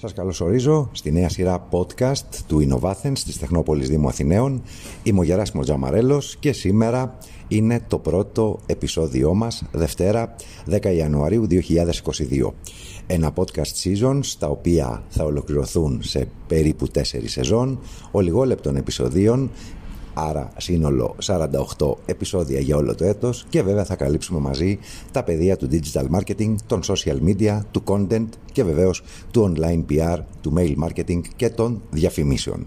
Σας καλωσορίζω στη νέα σειρά podcast του Innovathens της Τεχνόπολης Δήμου Αθηναίων. Είμαι ο Γεράσιμος Τζαμαρέλος και σήμερα είναι το πρώτο επεισόδιό μας, Δευτέρα 10 Ιανουαρίου 2022. Ένα podcast seasons, τα οποία θα ολοκληρωθούν σε περίπου 4 σεζόν, ολιγόλεπτων επεισοδίων άρα σύνολο 48 επεισόδια για όλο το έτος και βέβαια θα καλύψουμε μαζί τα πεδία του digital marketing, των social media, του content και βεβαίως του online PR, του mail marketing και των διαφημίσεων.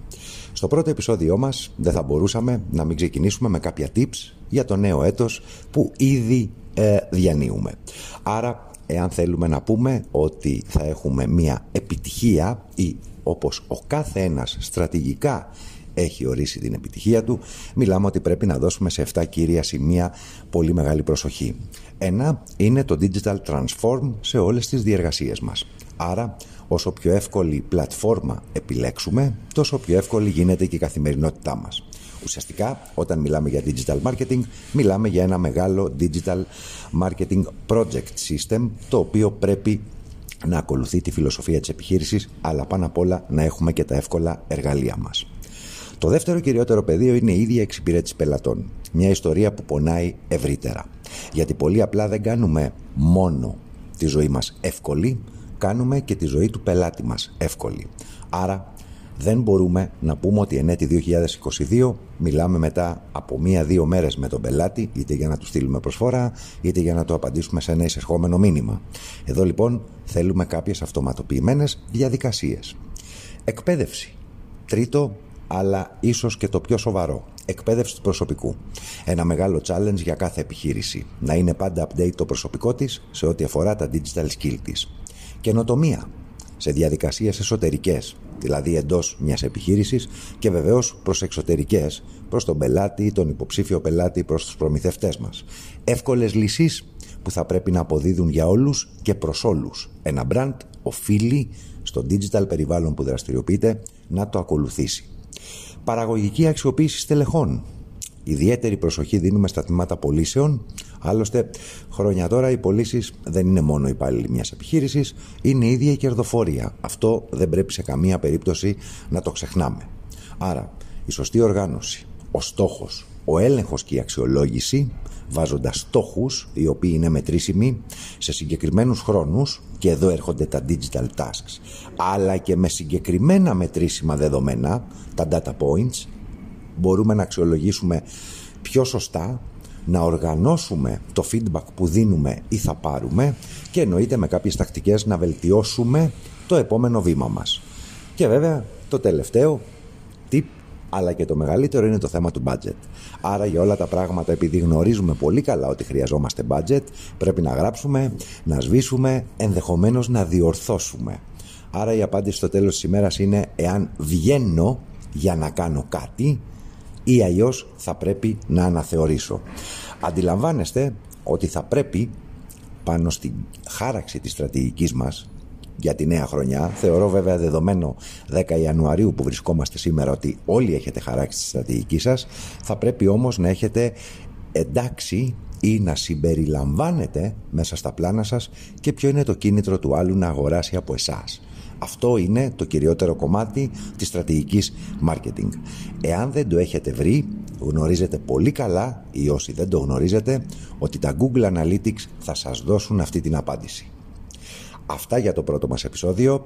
Στο πρώτο επεισόδιό μας δεν θα μπορούσαμε να μην ξεκινήσουμε με κάποια tips για το νέο έτος που ήδη ε, διανύουμε. Άρα εάν θέλουμε να πούμε ότι θα έχουμε μια επιτυχία ή όπως ο κάθε ένας στρατηγικά έχει ορίσει την επιτυχία του, μιλάμε ότι πρέπει να δώσουμε σε 7 κύρια σημεία πολύ μεγάλη προσοχή. Ένα είναι το digital transform σε όλες τις διεργασίες μας. Άρα, όσο πιο εύκολη πλατφόρμα επιλέξουμε, τόσο πιο εύκολη γίνεται και η καθημερινότητά μας. Ουσιαστικά, όταν μιλάμε για digital marketing, μιλάμε για ένα μεγάλο digital marketing project system, το οποίο πρέπει να ακολουθεί τη φιλοσοφία της επιχείρησης, αλλά πάνω απ' όλα να έχουμε και τα εύκολα εργαλεία μας. Το δεύτερο κυριότερο πεδίο είναι η ίδια εξυπηρέτηση πελατών. Μια ιστορία που πονάει ευρύτερα. Γιατί πολύ απλά δεν κάνουμε μόνο τη ζωή μας εύκολη, κάνουμε και τη ζωή του πελάτη μας εύκολη. Άρα δεν μπορούμε να πούμε ότι εν έτη 2022 μιλάμε μετά από μία-δύο μέρες με τον πελάτη, είτε για να του στείλουμε προσφορά, είτε για να του απαντήσουμε σε ένα εισερχόμενο μήνυμα. Εδώ λοιπόν θέλουμε κάποιες αυτοματοποιημένες διαδικασίες. Εκπαίδευση. Τρίτο, αλλά ίσως και το πιο σοβαρό. Εκπαίδευση του προσωπικού. Ένα μεγάλο challenge για κάθε επιχείρηση. Να είναι πάντα update το προσωπικό της σε ό,τι αφορά τα digital skill της. Καινοτομία σε διαδικασίες εσωτερικές, δηλαδή εντός μιας επιχείρησης και βεβαίως προς εξωτερικές, προς τον πελάτη, τον υποψήφιο πελάτη, προς τους προμηθευτές μας. Εύκολες λύσεις που θα πρέπει να αποδίδουν για όλους και προς όλους. Ένα brand οφείλει στο digital περιβάλλον που δραστηριοποιείται να το ακολουθήσει. Παραγωγική αξιοποίηση στελεχών. Ιδιαίτερη προσοχή δίνουμε στα τμήματα πωλήσεων. Άλλωστε, χρόνια τώρα οι πωλήσεις δεν είναι μόνο υπάλληλοι μιας επιχείρησης, είναι η ίδια η κερδοφορία. Αυτό δεν πρέπει σε καμία περίπτωση να το ξεχνάμε. Άρα, η σωστή οργάνωση, ο στόχος, ο έλεγχος και η αξιολόγηση, βάζοντας στόχους οι οποίοι είναι μετρήσιμοι σε συγκεκριμένους χρόνους, και εδώ έρχονται τα digital tasks, αλλά και με συγκεκριμένα μετρήσιμα δεδομένα, τα data points, μπορούμε να αξιολογήσουμε πιο σωστά, να οργανώσουμε το feedback που δίνουμε ή θα πάρουμε και εννοείται με κάποιες τακτικές να βελτιώσουμε το επόμενο βήμα μας. Και βέβαια το τελευταίο tip αλλά και το μεγαλύτερο είναι το θέμα του budget. Άρα για όλα τα πράγματα, επειδή γνωρίζουμε πολύ καλά ότι χρειαζόμαστε budget, πρέπει να γράψουμε, να σβήσουμε, ενδεχομένως να διορθώσουμε. Άρα η απάντηση στο τέλος της ημέρας είναι εάν βγαίνω για να κάνω κάτι ή αλλιώς θα πρέπει να αναθεωρήσω. Αντιλαμβάνεστε ότι θα πρέπει πάνω στην χάραξη της στρατηγικής μας για τη νέα χρονιά. Θεωρώ βέβαια δεδομένο 10 Ιανουαρίου που βρισκόμαστε σήμερα ότι όλοι έχετε χαράξει τη στρατηγική σας. Θα πρέπει όμως να έχετε εντάξει ή να συμπεριλαμβάνετε μέσα στα πλάνα σας και ποιο είναι το κίνητρο του άλλου να αγοράσει από εσάς. Αυτό είναι το κυριότερο κομμάτι της στρατηγικής marketing. Εάν δεν το έχετε βρει, γνωρίζετε πολύ καλά ή όσοι δεν το γνωρίζετε ότι τα Google Analytics θα σας δώσουν αυτή την απάντηση. Αυτά για το πρώτο μας επεισόδιο.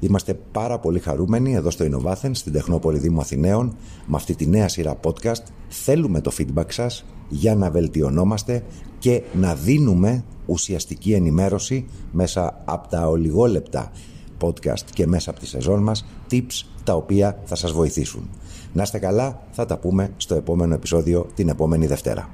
Είμαστε πάρα πολύ χαρούμενοι εδώ στο Innovathens, στην Τεχνόπολη Δήμου Αθηναίων, με αυτή τη νέα σειρά podcast. Θέλουμε το feedback σας για να βελτιωνόμαστε και να δίνουμε ουσιαστική ενημέρωση μέσα από τα ολιγόλεπτα podcast και μέσα από τη σεζόν μας tips τα οποία θα σας βοηθήσουν. Να είστε καλά, θα τα πούμε στο επόμενο επεισόδιο την επόμενη Δευτέρα.